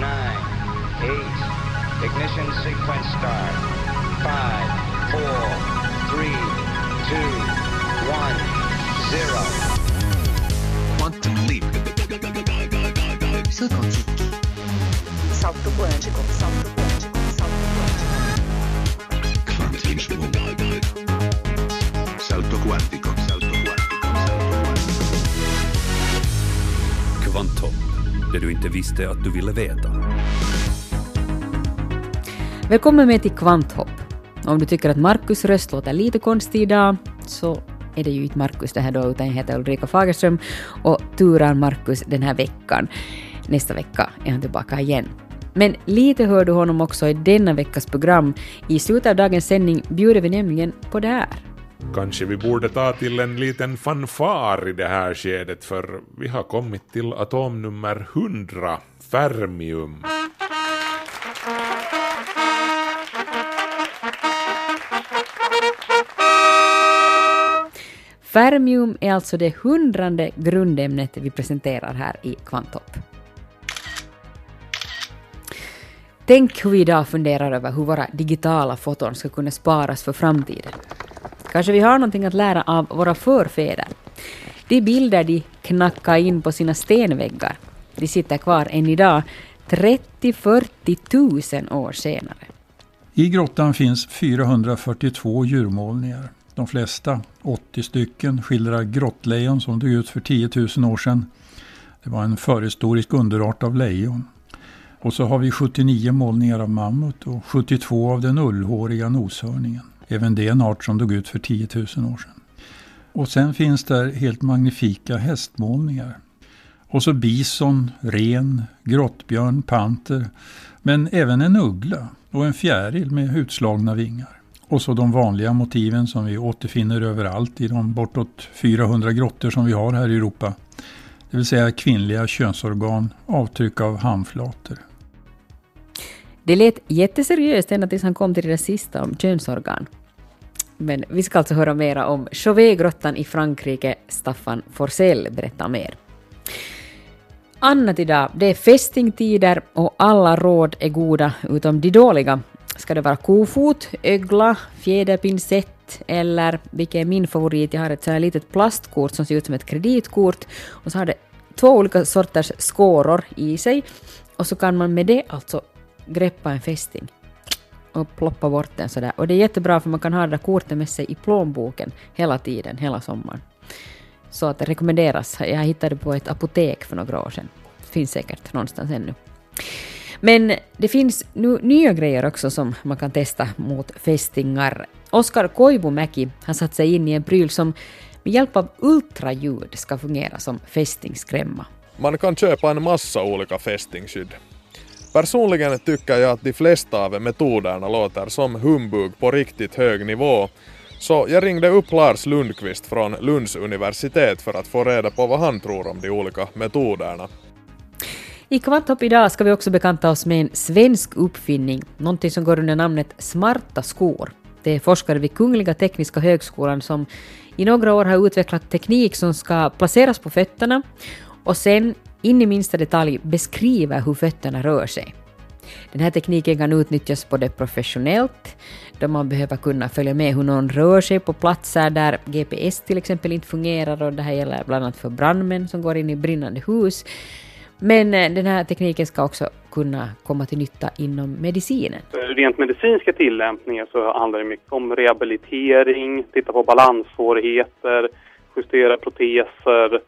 nine, eight. Ignition sequence start. Five, four, three, two, one, zero. Quantum leap. Salto quântico. Salto quântico. Salto quântico. Salto quântico. Salto quantico. Salto quantico. Salto quantico. Kvanthopp, det du inte visste att du ville veta. Välkommen med till Kvanthopp. Om du tycker att Markus röst låter lite konstig idag så är det ju inte Markus det här då, utan jag heter Ulrika Fagerström och turar Markus den här veckan. Nästa vecka är han tillbaka igen. Men lite hör du honom också i denna veckas program. I slutet av dagens sändning bjuder vi nämligen på det här. Kanske vi borde ta till en liten fanfar i det här skedet för vi har kommit till atomnummer 100, fermium. Fermium är alltså det hundrande grundämnet vi presenterar här i Kvanthopp. Tänk hur vi idag funderar över hur våra digitala foton ska kunna sparas för framtiden. Kanske vi har någonting att lära av våra förfäder. De bilder de knackar in på sina stenväggar, de sitter kvar än idag, 30-40 tusen år senare. I grottan finns 442 djurmålningar. De flesta, 80 stycken, skildrar grottlejon som dog ut för 10 000 år sedan. Det var en förhistorisk underart av lejon. Och så har vi 79 målningar av mammut och 72 av den ullhåriga noshörningen. Även det är en art som dog ut för 10 000 år sedan. Och sen finns där helt magnifika hästmålningar. Och så bison, ren, grottbjörn, panter. Men även en uggla och en fjäril med utslagna vingar. Och så de vanliga motiven som vi återfinner överallt i de bortåt 400 grottor som vi har här i Europa. Det vill säga kvinnliga könsorgan, avtryck av handflator. Det lät jätteseriöst ända tills han kom till det där sista om könsorgan. Men vi ska alltså höra mera om Chauvet-grottan i Frankrike. Staffan Forsell berättar mer. Annat idag, det är fästingtider och alla råd är goda utom de dåliga. Ska det vara kofot, ögla, fjäderpinsett eller, vilket är min favorit, jag har ett så här litet plastkort som ser ut som ett kreditkort och så har det två olika sorters skåror i sig och så kan man med det alltså greppa en fästing och ploppa bort den sådär. Och det är jättebra för man kan ha det där kortet med sig i plånboken hela tiden, hela sommaren. Så att det rekommenderas. Jag hittade på ett apotek för några år sedan. Finns säkert någonstans ännu. Men det finns nu nya grejer också som man kan testa mot fästingar. Oskar Koivumäki har satt sig in i en pryl som med hjälp av ultraljud ska fungera som fästingskrämma. Man kan köpa en massa olika fästingskydd. Personligen tycker jag att de flesta av metoderna låter som humbug på riktigt hög nivå. Så jag ringde upp Lars Lundqvist från Lunds universitet för att få reda på vad han tror om de olika metoderna. I Kvanthopp idag ska vi också bekanta oss med en svensk uppfinning, någonting som går under namnet smarta skor. Det är forskare vid Kungliga Tekniska Högskolan som i några år har utvecklat teknik som ska placeras på fötterna och sen in i minsta detalj beskriver hur fötterna rör sig. Den här tekniken kan utnyttjas både professionellt, då man behöver kunna följa med hur någon rör sig på platser där GPS till exempel inte fungerar och det här gäller bland annat för brandmän som går in i brinnande hus. Men eh, den här tekniken ska också kunna komma till nytta inom medicinen. Rent medicinska tillämpningar så handlar det mycket om rehabilitering, titta på balanssvårigheter, justera proteser.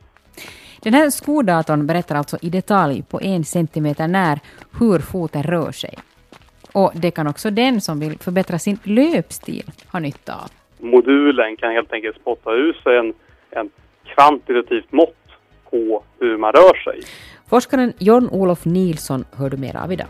Den här skodatorn berättar alltså i detalj på en centimeter när hur foten rör sig. Och det kan också den som vill förbättra sin löpstil ha nytta av. Modulen kan helt enkelt spotta ut sig en, en kvantitativt mått på hur man rör sig. Forskaren John-Olof Nilsson hör du mer av idag.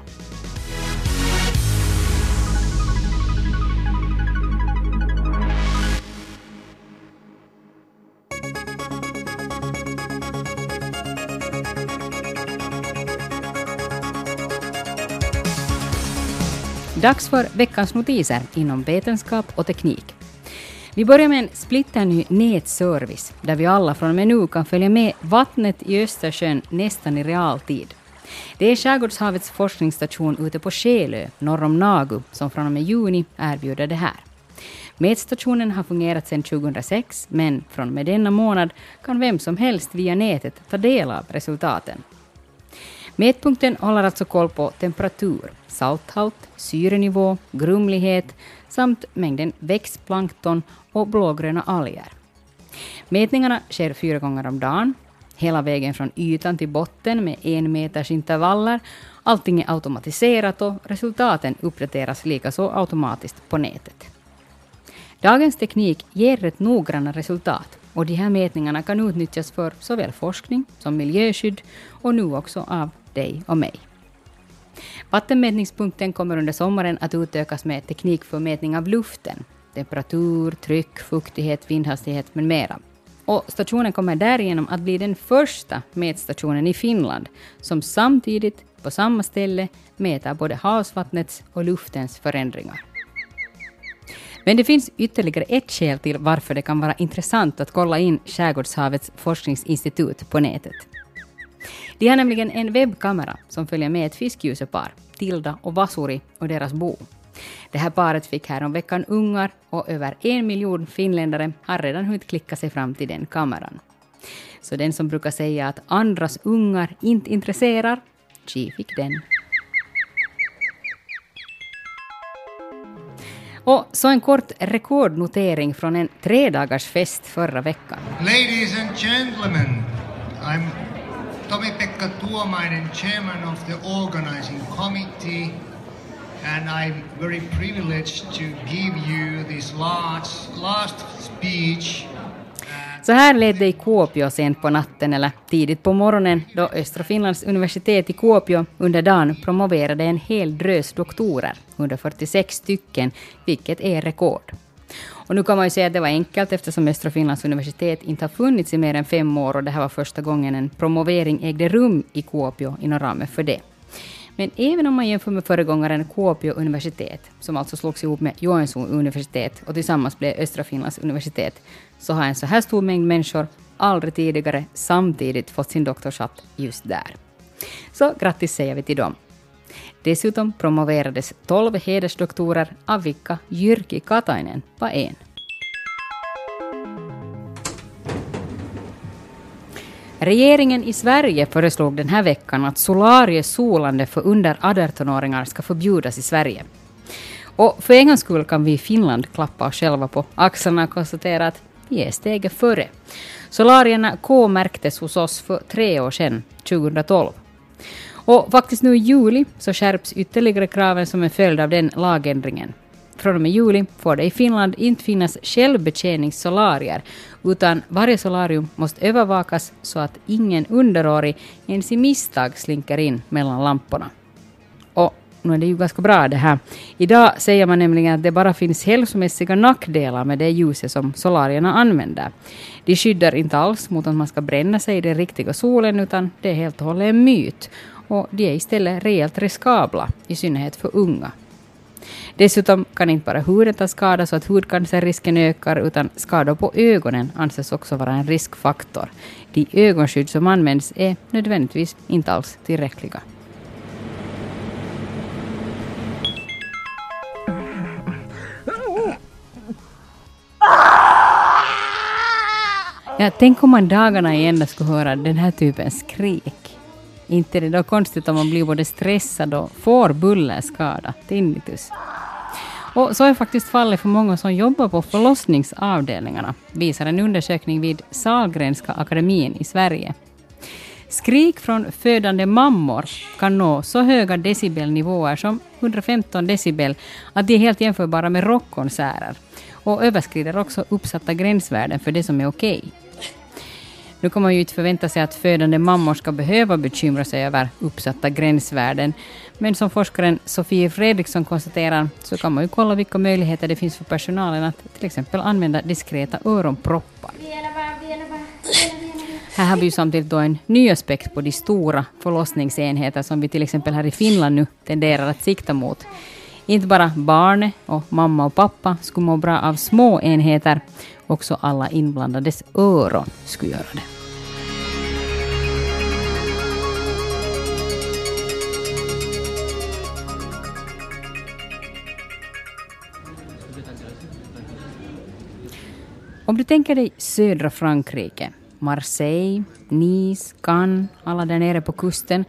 Dags för veckans notiser inom vetenskap och teknik. Vi börjar med en splitterny nätservice där vi alla från och med nu kan följa med vattnet i Östersjön nästan i realtid. Det är Skärgårdshavets forskningsstation ute på Skelö, norr om Nagu, som från och med juni erbjuder det här. Mätstationen har fungerat sedan 2006, men från och med denna månad kan vem som helst via nätet ta del av resultaten. Mätpunkten håller alltså koll på temperatur, salthalt, syrenivå, grumlighet samt mängden växtplankton och blågröna alger. Mätningarna sker fyra gånger om dagen, hela vägen från ytan till botten med en meters intervaller. Allting är automatiserat och resultaten uppdateras likaså automatiskt på nätet. Dagens teknik ger rätt noggranna resultat och de här mätningarna kan utnyttjas för såväl forskning som miljöskydd och nu också av dig och mig. Vattenmätningspunkten kommer under sommaren att utökas med teknik för mätning av luften, temperatur, tryck, fuktighet, vindhastighet med mera. Och stationen kommer därigenom att bli den första mätstationen i Finland som samtidigt på samma ställe mäter både havsvattnets och luftens förändringar. Men det finns ytterligare ett skäl till varför det kan vara intressant att kolla in Skärgårdshavets forskningsinstitut på nätet. De har nämligen en webbkamera som följer med ett fiskgjusepar, Tilda och Vasuri och deras bo. Det här paret fick häromveckan ungar och över en miljon finländare har redan hunnit klicka sig fram till den kameran. Så den som brukar säga att andras ungar inte intresserar, Chi fick den. Och så en kort rekordnotering från en tredagarsfest förra veckan. Ladies and gentlemen, I'm Tomi-Pekka Tuomainen, chairman of the organizing committee, and I'm very privileged to give you this last, last speech Så här lät det i Kuopio sent på natten eller tidigt på morgonen då Östra Finlands universitet i Kuopio under dagen promoverade en hel drös doktorer, 146 stycken, vilket är rekord. Och nu kan man ju säga att det var enkelt eftersom Östra Finlands universitet inte har funnits i mer än fem år och det här var första gången en promovering ägde rum i Kuopio inom ramen för det. Men även om man jämför med föregångaren Kuopio universitet, som alltså slogs ihop med Joensuu universitet och tillsammans blev Östra Finlands universitet, så har en så här stor mängd människor aldrig tidigare samtidigt fått sin doktorshatt just där. Så grattis säger vi till dem. Dessutom promoverades 12 hedersdoktorer, av vilka Jyrki Katainen var en. Regeringen i Sverige föreslog den här veckan att solariesolande för under 18-åringar ska förbjudas i Sverige. Och för en gångs skull kan vi i Finland klappa oss själva på axlarna och konstatera att vi är steget före. Solarierna K-märktes hos oss för tre år sedan, 2012. Och faktiskt nu i juli så skärps ytterligare kraven som en följd av den lagändringen. Från och med juli får det i Finland inte finnas självbetjäningssolarier, utan varje solarium måste övervakas så att ingen underårig ens i misstag slinker in mellan lamporna. Och nu är det ju ganska bra det här. Idag säger man nämligen att det bara finns hälsomässiga nackdelar med det ljuset som solarierna använder. De skyddar inte alls mot att man ska bränna sig i den riktiga solen, utan det är helt och hållet en myt. Och de är istället rejält riskabla, i synnerhet för unga. Dessutom kan inte bara huden ta skada så att hudcancerrisken ökar, utan skador på ögonen anses också vara en riskfaktor. De ögonskydd som används är nödvändigtvis inte alls tillräckliga. Ja, tänk om man dagarna i ända skulle höra den här typen skrik. Inte är det då konstigt om man blir både stressad och får bullerskada, tinnitus. Och så är faktiskt fallet för många som jobbar på förlossningsavdelningarna, visar en undersökning vid Salgrenska akademin i Sverige. Skrik från födande mammor kan nå så höga decibelnivåer som 115 decibel att de är helt jämförbara med rockkonserter och överskrider också uppsatta gränsvärden för det som är okej. Nu kan man ju inte förvänta sig att födande mammor ska behöva bekymra sig över uppsatta gränsvärden, men som forskaren Sofie Fredriksson konstaterar så kan man ju kolla vilka möjligheter det finns för personalen att till exempel använda diskreta öronproppar. Här har vi ju samtidigt då en ny aspekt på de stora förlossningsenheter som vi till exempel här i Finland nu tenderar att sikta mot. Inte bara barnet och mamma och pappa skulle må bra av små enheter, också alla inblandades öron skulle göra det. Om du tänker dig södra Frankrike, Marseille, Nice, Cannes, alla där nere på kusten,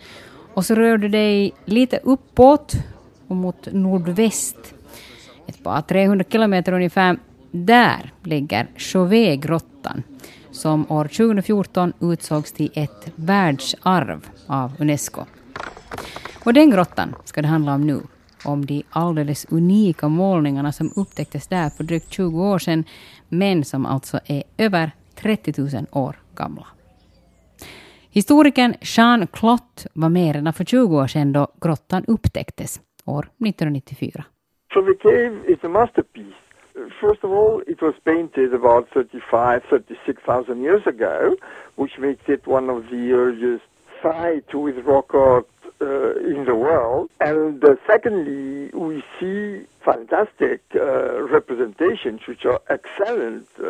och så rör du dig lite uppåt och mot nordväst, ett par 300 kilometer ungefär, där ligger Chauvet-grottan som år 2014 utsågs till ett världsarv av Unesco. Och den grottan ska det handla om nu. Om de alldeles unika målningarna som upptäcktes där för drygt 20 år sedan, men som alltså är över 30 000 år gamla. Historikern Jean Clot var med redan för 20 år sedan då grottan upptäcktes, år 1994. So the cave is a masterpiece. First of all, it was painted about 35, 36,000 years ago, which makes it one of the earliest sites with rock art uh, in the world. And uh, secondly, we see fantastic uh, representations which are excellent. Uh,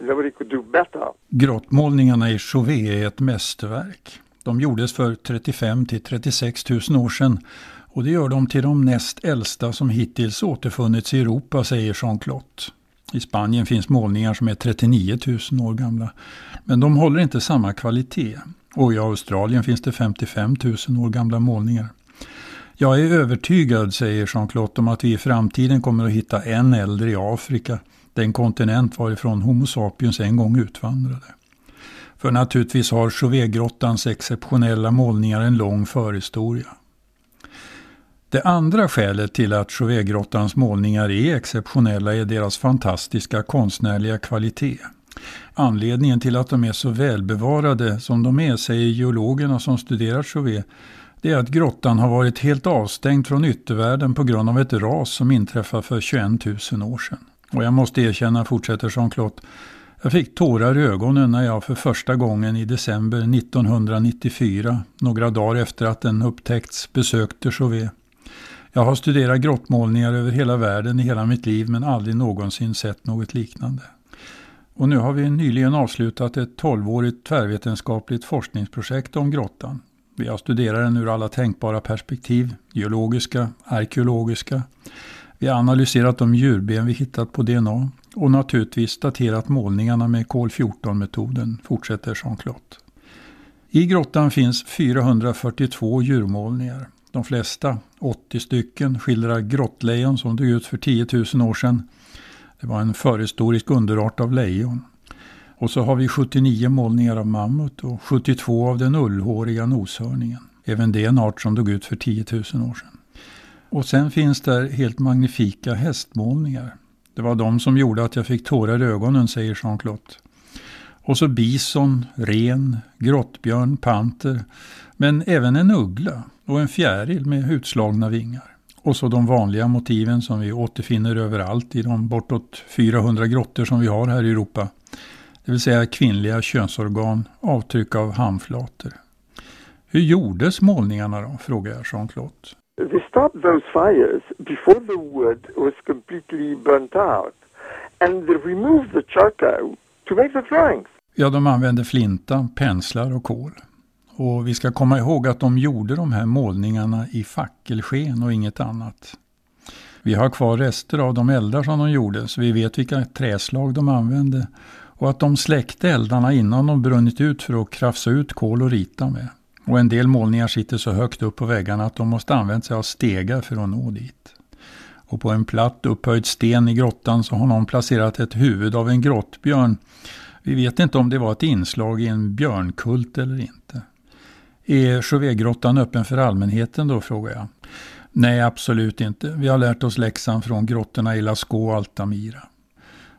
nobody could do better. Grottmålningarna i Chauvet är ett mästerverk. De gjordes för 35 till 36 000 år sedan och det gör dem till de näst äldsta som hittills återfunnits i Europa, säger Jean-Claude. I Spanien finns målningar som är 39 000 år gamla. Men de håller inte samma kvalitet. Och i Australien finns det 55 000 år gamla målningar. Jag är övertygad, säger Jean-Claude, om att vi i framtiden kommer att hitta än äldre i Afrika, den kontinent varifrån Homo sapiens en gång utvandrade. För naturligtvis har Chauvet-grottans exceptionella målningar en lång förhistoria. Det andra skälet till att Chauvet-grottans målningar är exceptionella är deras fantastiska konstnärliga kvalitet. Anledningen till att de är så välbevarade som de är, säger geologerna som studerat Chauvet, det är att grottan har varit helt avstängd från yttervärlden på grund av ett ras som inträffade för 21 000 år sedan. Och jag måste erkänna, fortsätter Jean-Claude, jag fick tårar i ögonen när jag för första gången i december 1994, några dagar efter att den upptäckts, besökte Chauvet. Jag har studerat grottmålningar över hela världen i hela mitt liv men aldrig någonsin sett något liknande. Och nu har vi nyligen avslutat ett 12-årigt tvärvetenskapligt forskningsprojekt om grottan. Vi har studerat den ur alla tänkbara perspektiv, geologiska, arkeologiska. Vi har analyserat de djurben vi hittat på DNA och naturligtvis daterat målningarna med kol-14-metoden, fortsätter Jean-Claude. I grottan finns 442 djurmålningar. De flesta, 80 stycken, skildrar grottlejon som dog ut för 10 000 år sedan. Det var en förhistorisk underart av lejon. Och så har vi 79 målningar av mammut och 72 av den ullhåriga noshörningen. Även det en art som dog ut för 10 000 år sedan. Och sen finns där helt magnifika hästmålningar. Det var de som gjorde att jag fick tårar i ögonen, säger Jean-Claude. Och så bison, ren, grottbjörn, panter, men även en uggla och en fjäril med utslagna vingar. Och så de vanliga motiven som vi återfinner överallt i de bortåt 400 grottor som vi har här i Europa. Det vill säga kvinnliga könsorgan, avtryck av handflator. Hur gjordes målningarna då, frågar jag Jean-Claude. They stopped those fires before the wood was completely burnt out and they removed the charcoal to make the drawings. Ja, de använde flinta, penslar och kol. Och vi ska komma ihåg att de gjorde de här målningarna i fackelsken och inget annat. Vi har kvar rester av de eldar som de gjorde så vi vet vilka träslag de använde och att de släckte eldarna innan de brunnit ut för att krafsa ut kol och rita med. Och en del målningar sitter så högt upp på väggarna att de måste använda sig av stegar för att nå dit. Och på en platt upphöjd sten i grottan så har någon placerat ett huvud av en grottbjörn. Vi vet inte om det var ett inslag i en björnkult eller inte. Är Chauvetgrottan öppen för allmänheten då, frågar jag. Nej, absolut inte. Vi har lärt oss läxan från grottorna i Lascaux och Altamira.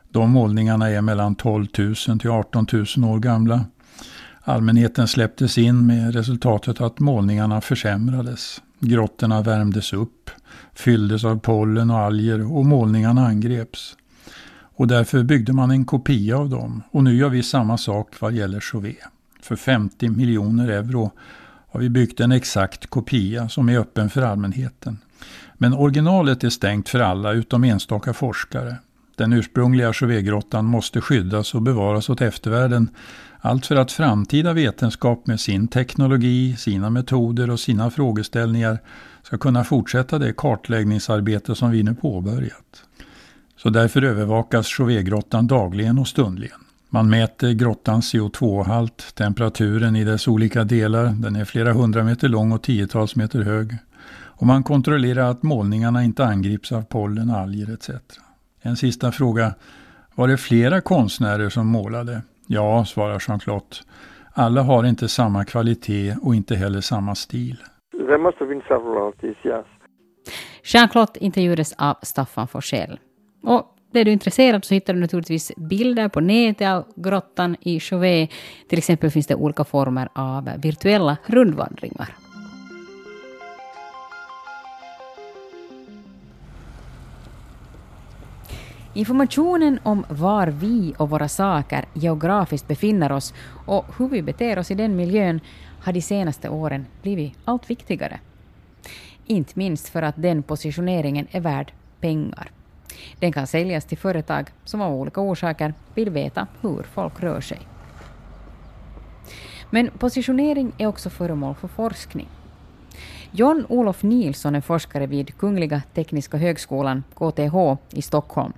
De målningarna är mellan 12 000 till 18 000 år gamla. Allmänheten släpptes in med resultatet att målningarna försämrades. Grottorna värmdes upp, fylldes av pollen och alger och målningarna angreps. Och därför byggde man en kopia av dem och nu gör vi samma sak vad gäller Chauvet. För 50 miljoner euro har vi byggt en exakt kopia som är öppen för allmänheten. Men originalet är stängt för alla utom enstaka forskare. Den ursprungliga Chauvetgrottan måste skyddas och bevaras åt eftervärlden. Allt för att framtida vetenskap med sin teknologi, sina metoder och sina frågeställningar ska kunna fortsätta det kartläggningsarbete som vi nu påbörjat. Så därför övervakas Chauvetgrottan dagligen och stundligen. Man mäter grottans CO2-halt, temperaturen i dess olika delar, den är flera hundra meter lång och tiotals meter hög. Och man kontrollerar att målningarna inte angrips av pollen, alger etc. En sista fråga. Var det flera konstnärer som målade? Ja, svarar Jean-Claude. Alla har inte samma kvalitet och inte heller samma stil. There must have been several artists, yes. Jean-Claude intervjuades av Staffan Forsell. Och är du intresserad så hittar du naturligtvis bilder på nätet av grottan i Chauvet. Till exempel finns det olika former av virtuella rundvandringar. Informationen om var vi och våra saker geografiskt befinner oss och hur vi beter oss i den miljön har de senaste åren blivit allt viktigare. Inte minst för att den positioneringen är värd pengar. Den kan säljas till företag som av olika orsaker vill veta hur folk rör sig. Men positionering är också föremål för forskning. John Olof Nilsson är forskare vid Kungliga Tekniska högskolan, KTH, i Stockholm.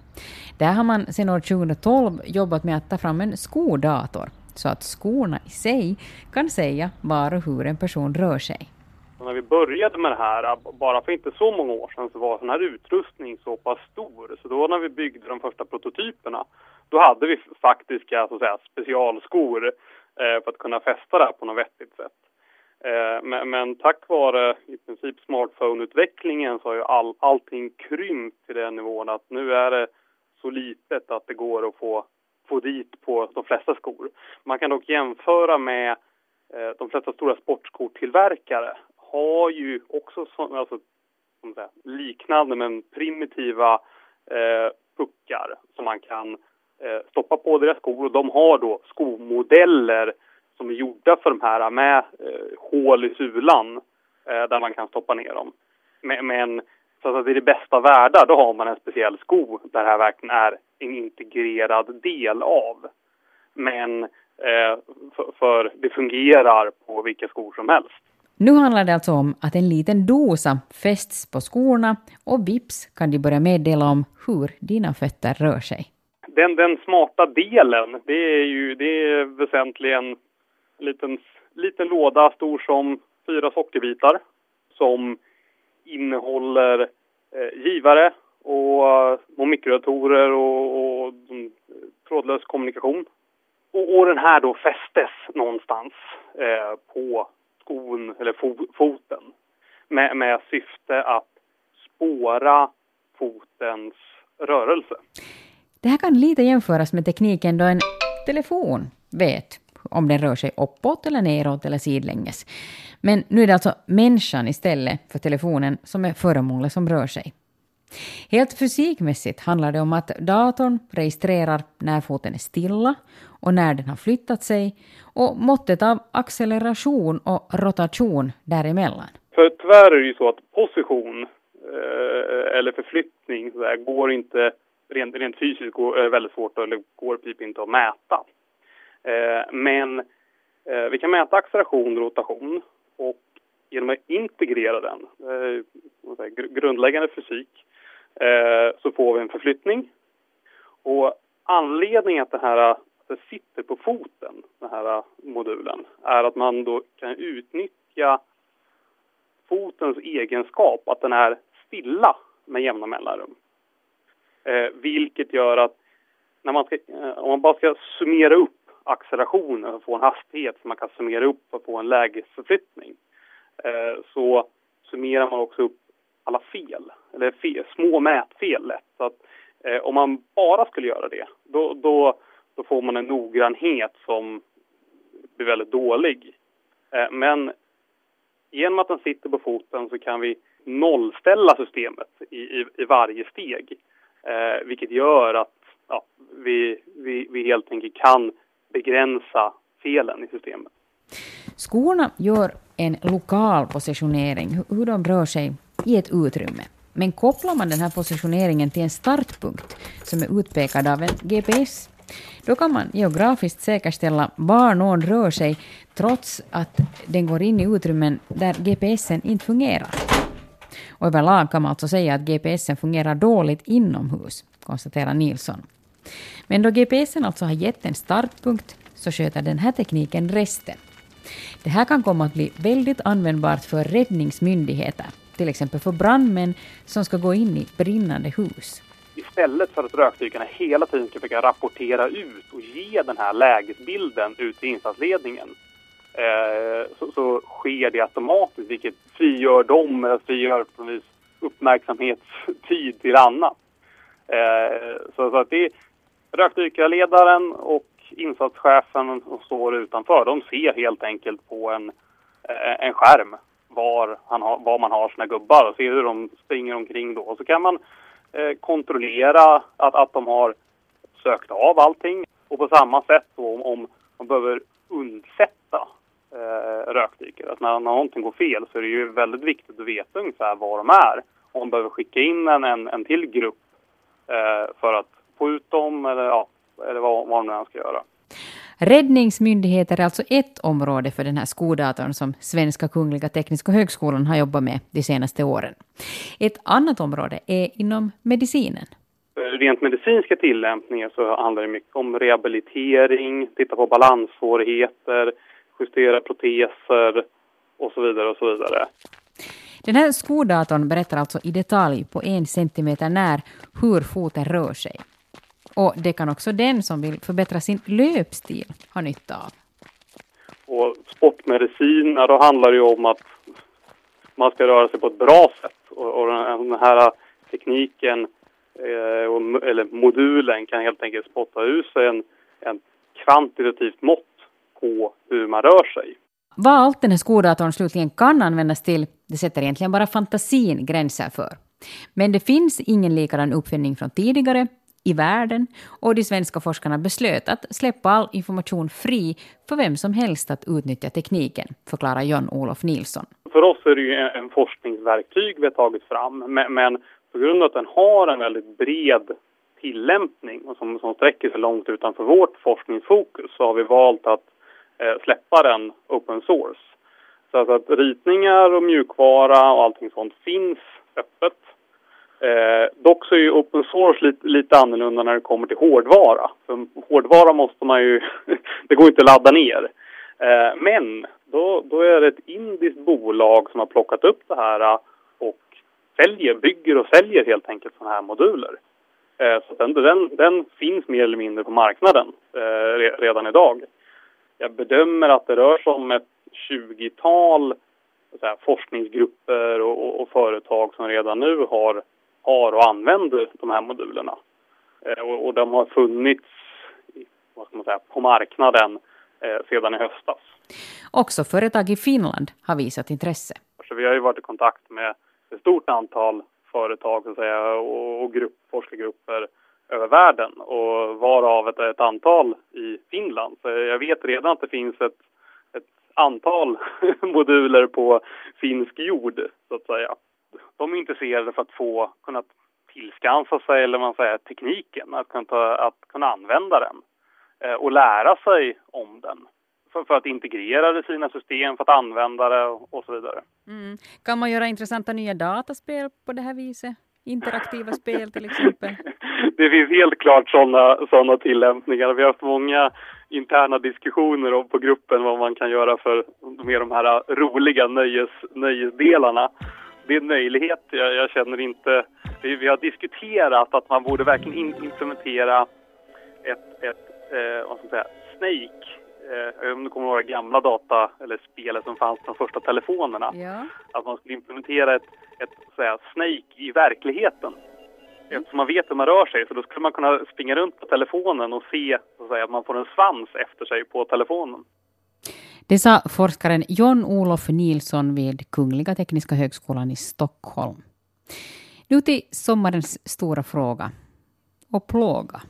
Där har man sedan år 2012 jobbat med att ta fram en skodator, så att skorna i sig kan säga var och hur en person rör sig. När vi började med det här, bara för inte så många år sedan, så var sån här utrustning så pass stor. Så då när vi byggde de första prototyperna, då hade vi faktiska så att säga, specialskor eh, för att kunna fästa det här på något vettigt sätt. Eh, men, men, tack vare i princip smartphone-utvecklingen så har ju all, allting krympt till den nivån att nu är det så litet att det går att få, få dit på de flesta skor. Man kan dock jämföra med eh, de flesta stora sportskortillverkare har ju också så, alltså, säga, liknande men primitiva eh, puckar som man kan eh, stoppa på deras skor och de har då skomodeller som är gjorda för de här med eh, hål i sulan eh, där man kan stoppa ner dem. Men, men så att i det bästa världar, då har man en speciell sko där det här verkligen är en integrerad del av. Men eh, för, för det fungerar på vilka skor som helst. Nu handlar det alltså om att en liten dosa fästs på skorna och vips kan de börja meddela om hur dina fötter rör sig. Den, den smarta delen, det är ju det är väsentligen en liten, liten låda stor som fyra sockerbitar som innehåller eh, givare och, eh, och mikrodatorer och, och mm, trådlös kommunikation. Och, och, den här då fästes någonstans eh, på skon eller fo foten med, med syfte att spåra fotens rörelse. Det här kan lite jämföras med tekniken då en telefon vet om den rör sig uppåt eller neråt eller sidlänges. Men nu är det alltså människan istället för telefonen som är föremålet som rör sig. Helt fysikmässigt handlar det om att datorn registrerar när foten är stilla och när den har flyttat sig och måttet av acceleration och rotation däremellan. För tyvärr är det ju så att position eh, eller förflyttning så där, går inte rent, rent fysiskt går, är väldigt svårt eller går typ inte att mäta. Eh, men eh, vi kan mäta acceleration och rotation och genom att integrera den, eh, grundläggande fysik, Eh, så får vi en förflyttning. Och anledningen att det här att det sitter på foten, den här äh, modulen, är att man då kan utnyttja fotens egenskap att den är stilla med jämna mellanrum. Eh, vilket gör att när man ska, eh, om man bara ska summera upp accelerationen och få en hastighet som man kan summera upp för att få en lägesförflyttning eh, så summerar man också upp alla fel, eller fel, små mätfel lätt. Så att, eh, om man bara skulle göra det, då, då, så får man en noggrannhet som blir väldigt dålig. Eh, men genom att den sitter på foten så kan vi nollställa systemet i, i, i varje steg. Eh, vilket gör att ja, vi, vi, vi helt enkelt kan begränsa felen i systemet. Skorna gör en lokal positionering, hur de rör sig i ett utrymme. Men kopplar man den här positioneringen till en startpunkt som är utpekad av en GPS, då kan man geografiskt säkerställa var någon rör sig trots att den går in i utrymmen där GPSen inte fungerar. Och överlag kan man alltså säga att GPSen fungerar dåligt inomhus. konstaterar Nilsson. Men då GPSen alltså har gett en startpunkt så sköter den här tekniken resten. Det här kan komma att bli väldigt användbart för räddningsmyndigheter, till exempel för brandmän som ska gå in i brinnande hus. Istället för att rökdykarna hela tiden ska försöka rapportera ut och ge den här lägesbilden ut till insatsledningen eh, så, så, sker det automatiskt vilket frigör dem, eller frigör på vis uppmärksamhetstid till annat. Eh, så, så att det är rökdykarledaren och insatschefen som står utanför, de ser helt enkelt på en, eh, en skärm var, han har, var man har sina gubbar och ser hur de springer omkring då. Och så kan man Eh, kontrollera att, att de har sökt av allting. Och på samma sätt då, om, om man behöver undsätta eh, rökdykare, att när, när någonting går fel så är det ju väldigt viktigt att veta ungefär var de är. Om man behöver skicka in en, en, en till grupp eh, för att få ut dem eller, ja, eller vad, vad de nu ska göra. Räddningsmyndigheter är alltså ett område för den här skodatorn som Svenska Kungliga Tekniska Högskolan har jobbat med de senaste åren. Ett annat område är inom medicinen. Rent medicinska tillämpningar så handlar det mycket om rehabilitering, titta på balanssvårigheter, justera proteser och så vidare och så vidare. Den här skodatorn berättar alltså i detalj på en centimeter när hur foten rör sig. Och det kan också den som vill förbättra sin löpstil ha nytta av. Och sportmedicin, ja, då handlar det ju om att man ska röra sig på ett bra sätt. Och, och den här tekniken, eh, eller modulen, kan helt enkelt spotta ut sig en, en kvantitativt mått på hur man rör sig. Vad allt den här skodatorn slutligen kan användas till, det sätter egentligen bara fantasin gränser för. Men det finns ingen likadan uppfinning från tidigare i världen och de svenska forskarna beslöt att släppa all information fri för vem som helst att utnyttja tekniken, förklarar John-Olof Nilsson. För oss är det ju en forskningsverktyg vi har tagit fram, men, men på grund av att den har en väldigt bred tillämpning och som, som sträcker sig långt utanför vårt forskningsfokus så har vi valt att eh, släppa den open source. Så att, att ritningar och mjukvara och allting sånt finns öppet Eh, dock så är ju open source lite, lite annorlunda när det kommer till hårdvara. För hårdvara måste man ju, det går inte att ladda ner. Eh, men då, då är det ett indiskt bolag som har plockat upp det här eh, och säljer, bygger och säljer helt enkelt sådana här moduler. Eh, så den, den, den, finns mer eller mindre på marknaden eh, redan idag. Jag bedömer att det rör sig om ett tjugotal forskningsgrupper och, och, och företag som redan nu har har och använder de här modulerna. Eh, och, och, de har funnits vad ska man säga, på marknaden eh, sedan i höstas. Också företag i Finland har visat intresse. Så vi har ju varit i kontakt med ett stort antal företag så säga, och, och grupp, forskargrupper över världen och varav ett, ett antal i Finland. Så jag vet redan att det finns ett, ett antal moduler på finsk jord så att säga de är intresserade för att få kunna tillskansa sig, eller man säger tekniken, att kunna, ta, att kunna använda den eh, och lära sig om den. För, för, att integrera det i sina system, för att använda det och, och så vidare. Mm. Kan man göra intressanta nya dataspel på det här viset? Interaktiva spel till exempel? det finns helt klart sådana såna tillämpningar. Vi har haft många interna diskussioner om på gruppen vad man kan göra för med de här roliga nöjes, nöjesdelarna det är en möjlighet. Jag, jag känner inte... Vi, vi, har diskuterat att man borde verkligen in, implementera ett, ett eh, vad ska man säga, Snake. Eh, om du kommer ihåg gamla data eller spelet som fanns på de första telefonerna. Ja. Att man skulle implementera ett, ett säga, Snake i verkligheten. Eftersom man vet hur man rör sig så då skulle man kunna springa runt på telefonen och se så att, säga, att man får en svans efter sig på telefonen. Det sa forskaren John-Olof Nilsson vid Kungliga Tekniska högskolan i Stockholm. Nu till sommarens stora fråga och plåga.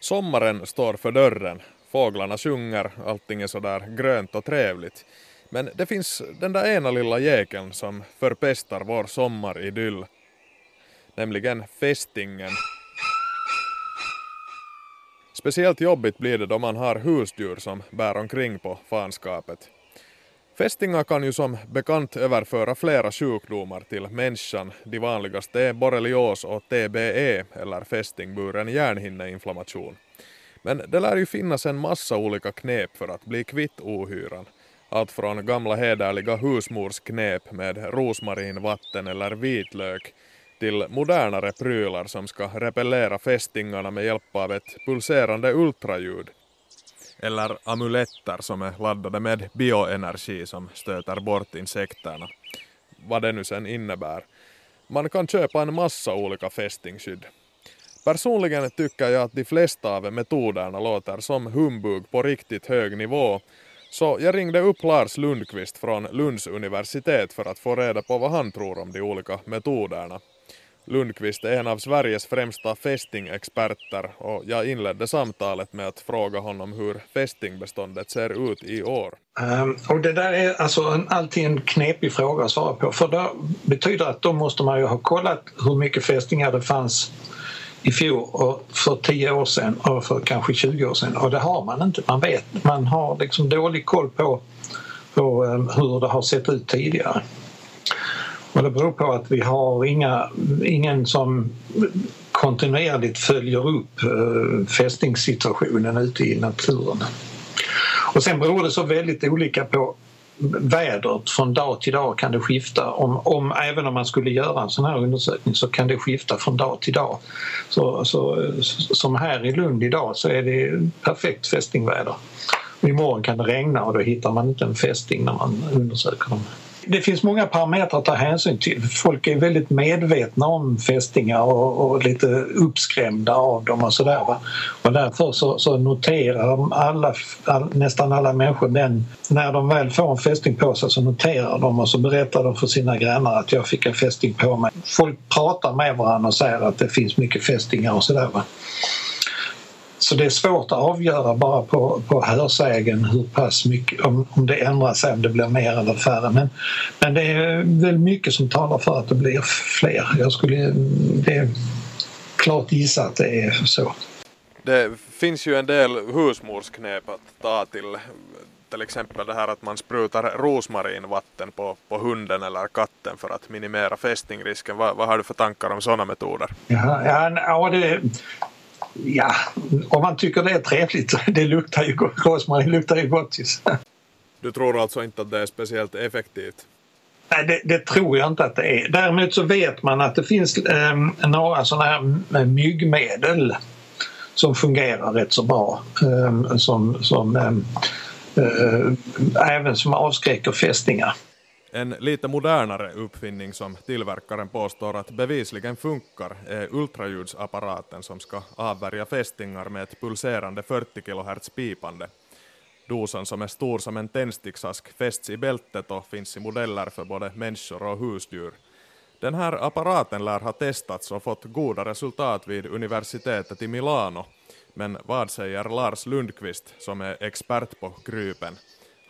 Sommaren står för dörren. Fåglarna sjunger, allting är sådär grönt och trevligt. Men det finns den där ena lilla jäkeln som förpestar vår sommaridyll. Nämligen fästingen. Speciellt jobbigt blir det då man har husdjur som bär omkring på fanskapet. Fästingar kan ju som bekant överföra flera sjukdomar till människan. De vanligaste är borrelios och TBE eller fästingburen hjärnhinneinflammation. Men det lär ju finnas en massa olika knep för att bli kvitt ohyran. Allt från gamla hederliga husmorsknep med rosmarinvatten eller vitlök till modernare prylar som ska repellera fästingarna med hjälp av ett pulserande ultraljud. Eller amuletter som är laddade med bioenergi som stöter bort insekterna. Vad det nu sen innebär. Man kan köpa en massa olika fästingskydd. Personligen tycker jag att de flesta av metoderna låter som humbug på riktigt hög nivå så jag ringde upp Lars Lundqvist från Lunds universitet för att få reda på vad han tror om de olika metoderna. Lundqvist är en av Sveriges främsta fästingexperter och jag inledde samtalet med att fråga honom hur fästingbeståndet ser ut i år. Um, och det där är alltså en, alltid en knepig fråga att svara på för det betyder att då måste man ju ha kollat hur mycket fästingar det fanns i fjol och för 10 år sedan och för kanske 20 år sedan och det har man inte. Man vet, man har liksom dålig koll på, på um, hur det har sett ut tidigare. Och det beror på att vi har inga, ingen som kontinuerligt följer upp eh, uh, fästingssituationen ute i naturen. Och sen beror det så väldigt olika på vädret från dag till dag kan det skifta. Om, om, även om man skulle göra en sån här undersökning så kan det skifta från dag till dag. Så, så, som här i Lund idag så är det perfekt fästingväder. Imorgon kan det regna och då hittar man inte en fästing när man undersöker dem det finns många parametrar att ta hänsyn till. Folk är väldigt medvetna om fästingar och, och lite uppskrämda av dem och sådär. Och därför så, så noterar alla, all, nästan alla människor den, när de väl får en fästing på sig så noterar de och så berättar de för sina grannar att jag fick en fästing på mig. Folk pratar med varandra och säger att det finns mycket fästingar och sådär. Så det är svårt att avgöra bara på, på hörsägen hur pass mycket, om, om det ändrar sig, om det blir mer eller färre. Men, men det är väl mycket som talar för att det blir fler. Jag skulle, det är klart gissa att det är så. Det finns ju en del husmorsknep att ta till till exempel det här att man sprutar rosmarinvatten på, på hunden eller katten för att minimera fästingrisken. Vad, vad har du för tankar om sådana metoder? Ja, ja, det, ja, om man tycker det är trevligt, det luktar ju gott, rosmarin luktar ju gott. Du tror alltså inte att det är speciellt effektivt? Nej, det, det, tror jag inte att det är. Däremot så vet man att det finns eh, några sådana här myggmedel som fungerar rätt så bra. Eh, som, som eh, även som avskräcker fästingar. En lite modernare uppfinning som tillverkaren påstår att bevisligen funkar är ultraljudsapparaten som ska avvärja fästingar med ett pulserande 40 kHz pipande. Dosan som är stor som en tändsticksask fästs i bältet och finns i modeller för både människor och husdjur. Den här apparaten lär ha testats och fått goda resultat vid universitetet i Milano. Men vad säger Lars Lundqvist som är expert på krypen?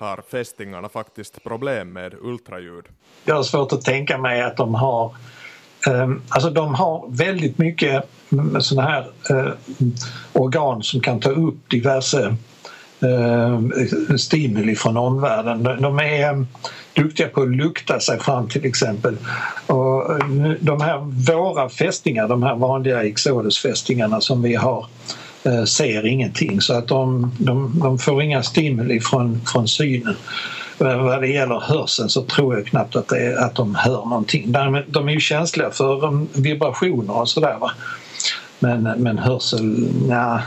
Har fästingarna faktiskt problem med ultraljud. Jag har svårt att tänka mig att de har ehm, Alltså de har väldigt mycket mm, såna här eh, organ som kan ta upp diverse ehm, stimuli från omvärlden. De är ehm, duktiga på att lukta sig fram till exempel. Och eh, de här våra fästingar, de här vanliga Ixodus-fästingarna som vi har Eh, ser ingenting så att de, de, de får inga stimuli från, från synen. Vad det gäller hörseln så tror jag knappt att, det är, att de hör någonting. De, de är ju känsliga för um, vibrationer och sådär. Men, men hörsel, ja.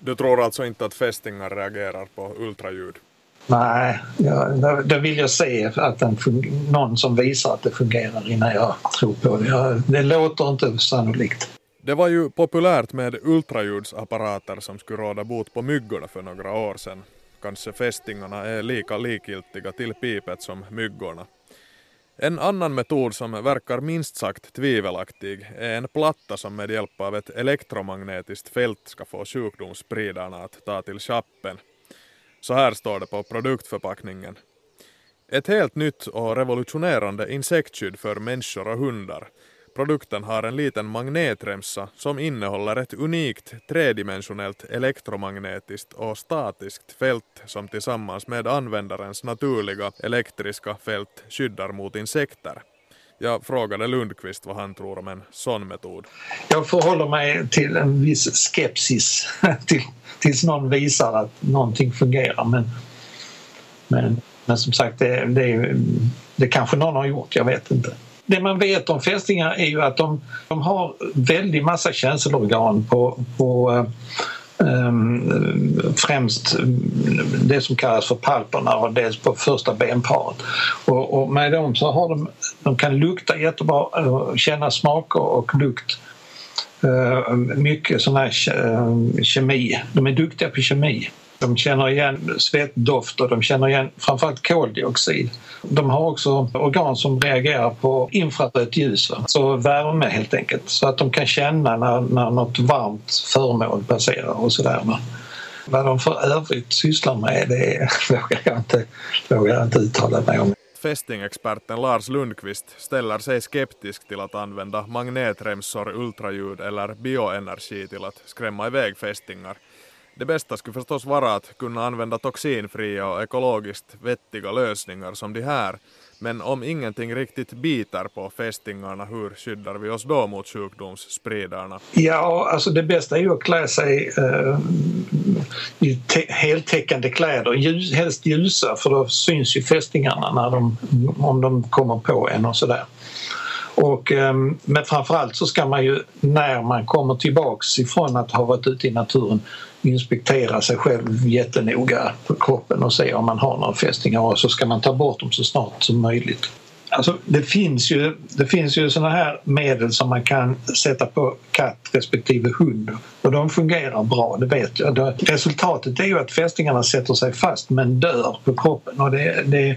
Du tror alltså inte att fästingar reagerar på ultraljud? Nej, ja, då, vill jag se att den, någon som visar att det fungerar innan jag tror på det. det låter inte sannolikt. Det var ju populärt med ultraljudsapparater som skulle råda bot på myggorna för några år sedan. Kanske fästingarna är lika likgiltiga till pipet som myggorna. En annan metod som verkar minst sagt tvivelaktig är en platta som med hjälp av ett elektromagnetiskt fält ska få sjukdomsspridarna att ta till chappen. Så här står det på produktförpackningen. Ett helt nytt och revolutionerande insektskydd för människor och hundar Produkten har en liten magnetremsa som innehåller ett unikt tredimensionellt elektromagnetiskt och statiskt fält som tillsammans med användarens naturliga elektriska fält skyddar mot insekter. Jag frågade Lundqvist vad han tror om en sån metod. Jag förhåller mig till en viss skepsis till, tills någon visar att någonting fungerar. Men, men, men som sagt, det, det, det kanske någon har gjort, jag vet inte. Det man vet om fästingar är ju att de, de har väldigt massa känselorgan på, på Um, främst mm, det som kallas för palperna och dels på första benparet. Och, och med dem så har de, de kan lukta jättebra, känna smaker och lukt. Uh, mycket sån här ehm, kemi, de är duktiga på kemi. De känner igen svettdoft och de känner igen framförallt koldioxid. De har också organ som reagerar på infrarött ljus, så värme helt enkelt. Så att de kan känna när, när något varmt föremål passerar och sådär. Vad de för övrigt sysslar med det vågar jag inte, vågar jag inte uttala mig om. Fästingexperten Lars Lundqvist ställer sig skeptisk till att använda magnetremsor, ultraljud eller bioenergi till att skrämma iväg fästingar. Det bästa skulle förstås vara att kunna använda toxinfria och ekologiskt vettiga lösningar som de här. Men om ingenting riktigt biter på fästingarna, hur skyddar vi oss då mot sjukdomsspridarna? Ja, alltså det bästa är ju att klä sig eh, i heltäckande kläder, ljus, helst ljusa för då syns ju fästingarna när de, om de kommer på en och sådär. Och, ehm, men framförallt så ska man ju när man kommer tillbaks ifrån att ha varit ute i naturen inspektera sig själv jättenoga på kroppen och se om man har några fästingar och så ska man ta bort dem så snart som möjligt. Alltså, det finns ju, det finns ju såna här medel som man kan sätta på katt respektive hund och de fungerar bra, det vet jag. Resultatet är ju att fästingarna sätter sig fast men dör på kroppen och det, det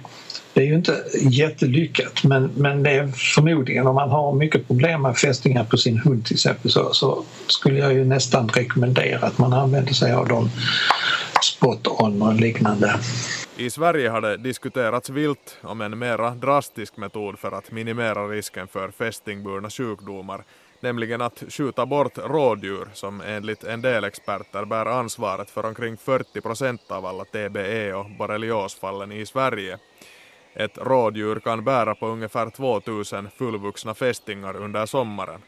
det är ju inte jättelyckat men, men det är förmodligen om man har mycket problem med fästingar på sin hund till exempel så, så skulle jag ju nästan rekommendera att man använder sig av de spot-on och liknande. I Sverige har det diskuterats vilt om en mera drastisk metod för att minimera risken för fästingburna sjukdomar, nämligen att skjuta bort rådjur som enligt en del experter bär ansvaret för omkring 40 procent av alla TBE och borreliosfallen i Sverige. Ett rådjur kan bära på ungefär 2000 fullvuxna fästingar under sommaren.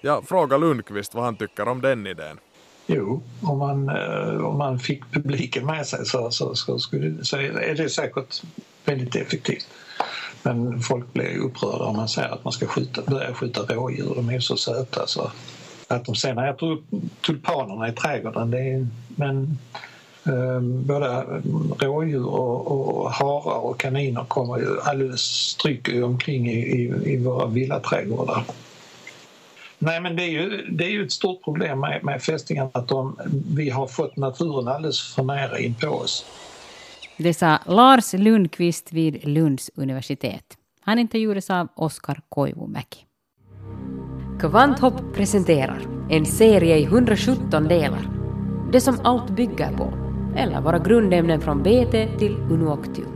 Jag frågar Lundqvist vad han tycker om den idén. Jo, om man, eh, om man fick publiken med sig så, så, så, skulle, så är det säkert väldigt effektivt. Men folk blir upprörda om man säger att man ska skjuta, börja skjuta rådjur. De är så söta. Så att de sen äter upp tulpanerna i trädgården, det är, men eh, både rådjur och, och harar och kaniner kommer ju alldeles stryker omkring i, i, i våra villaträdgårdar. Nej, men det är ju, det är ju ett stort problem med, med fästingarna att de, vi har fått naturen alldeles för nära in på oss. Det sa Lars Lundqvist vid Lunds universitet. Han intervjuades av Oskar Koivumäki. Kvanthopp presenterar en serie i 117 delar. Det som allt bygger på eller våra grundämnen från BT till Unuoctium.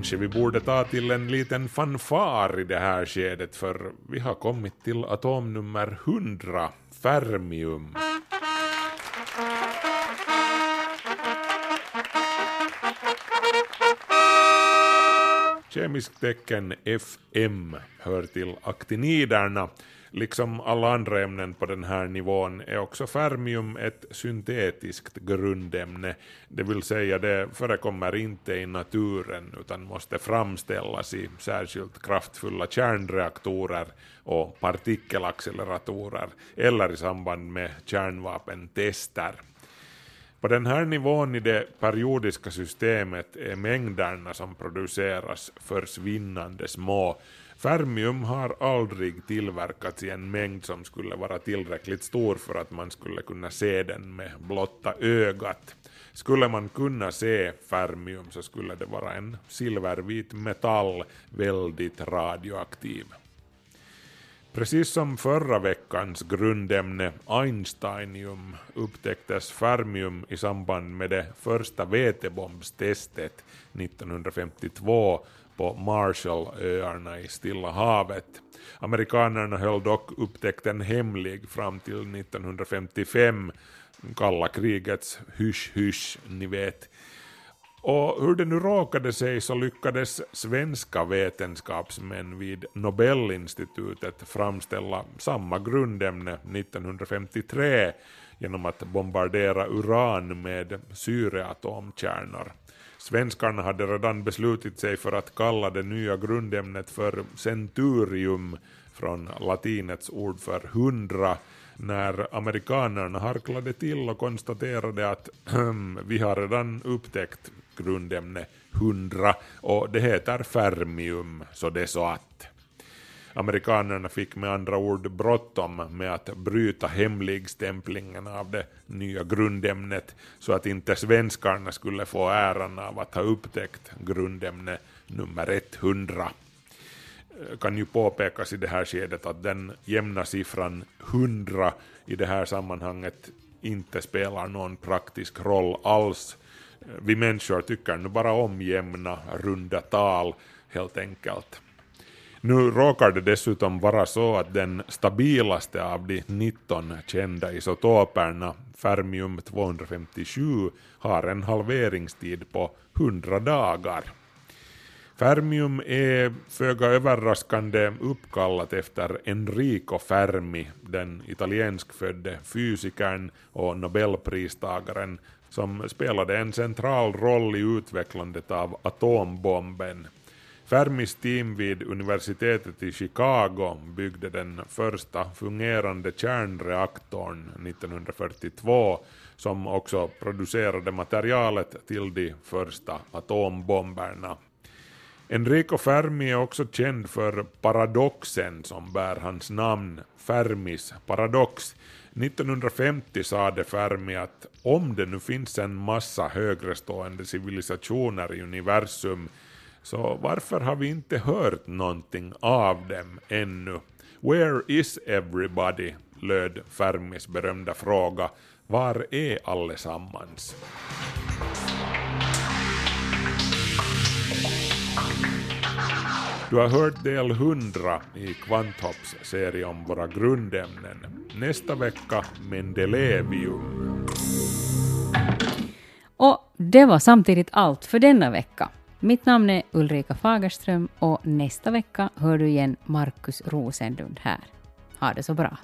Kanske vi borde ta till en liten fanfar i det här skedet för vi har kommit till atomnummer 100, fermium. Kemiskt tecken FM hör till aktiniderna Liksom alla andra ämnen på den här nivån är också fermium ett syntetiskt grundämne, det vill säga det förekommer inte i naturen utan måste framställas i särskilt kraftfulla kärnreaktorer och partikelacceleratorer eller i samband med kärnvapentester. På den här nivån i det periodiska systemet är mängderna som produceras försvinnande små Fermium har aldrig tillverkats i en mängd som skulle vara tillräckligt stor för att man skulle kunna se den med blotta ögat. Skulle man kunna se fermium så skulle det vara en silvervit metall, väldigt radioaktiv. Precis som förra veckans grundämne einsteinium upptäcktes fermium i samband med det första vätebombstestet 1952 på Marshallöarna i Stilla havet. Amerikanerna höll dock upptäckten hemlig fram till 1955, kalla krigets hysch-hysch, ni vet. Och hur det nu råkade sig så lyckades svenska vetenskapsmän vid Nobelinstitutet framställa samma grundämne 1953 genom att bombardera uran med syreatomkärnor. Svenskarna hade redan beslutit sig för att kalla det nya grundämnet för centurium från latinets ord för hundra när amerikanerna harklade till och konstaterade att vi har redan upptäckt grundämne 100 och det heter fermium, så det är så att. Amerikanerna fick med andra ord bråttom med att bryta hemligstämplingen av det nya grundämnet så att inte svenskarna skulle få äran av att ha upptäckt grundämne nummer 100 kan ju påpekas i det här skedet att den jämna siffran 100 i det här sammanhanget inte spelar någon praktisk roll alls. Vi människor tycker nu bara om jämna, runda tal helt enkelt. Nu råkar det dessutom vara så att den stabilaste av de 19 kända isotoperna, fermium 257, har en halveringstid på 100 dagar. Fermium är föga överraskande uppkallat efter Enrico Fermi, den italienskfödde fysikern och nobelpristagaren som spelade en central roll i utvecklandet av atombomben. Fermis team vid universitetet i Chicago byggde den första fungerande kärnreaktorn 1942 som också producerade materialet till de första atombomberna. Enrico Fermi är också känd för paradoxen som bär hans namn, Fermis paradox. 1950 sade Fermi att om det nu finns en massa högrestående civilisationer i universum så varför har vi inte hört någonting av dem ännu? Where is everybody? löd Fermis berömda fråga. Var är allesammans? Du har hört del 100 i Kvanthopps serie om våra grundämnen. Nästa vecka Mendelevium. Och det var samtidigt allt för denna vecka. Mitt namn är Ulrika Fagerström och nästa vecka hör du igen Markus Rosenlund här. Ha det så bra.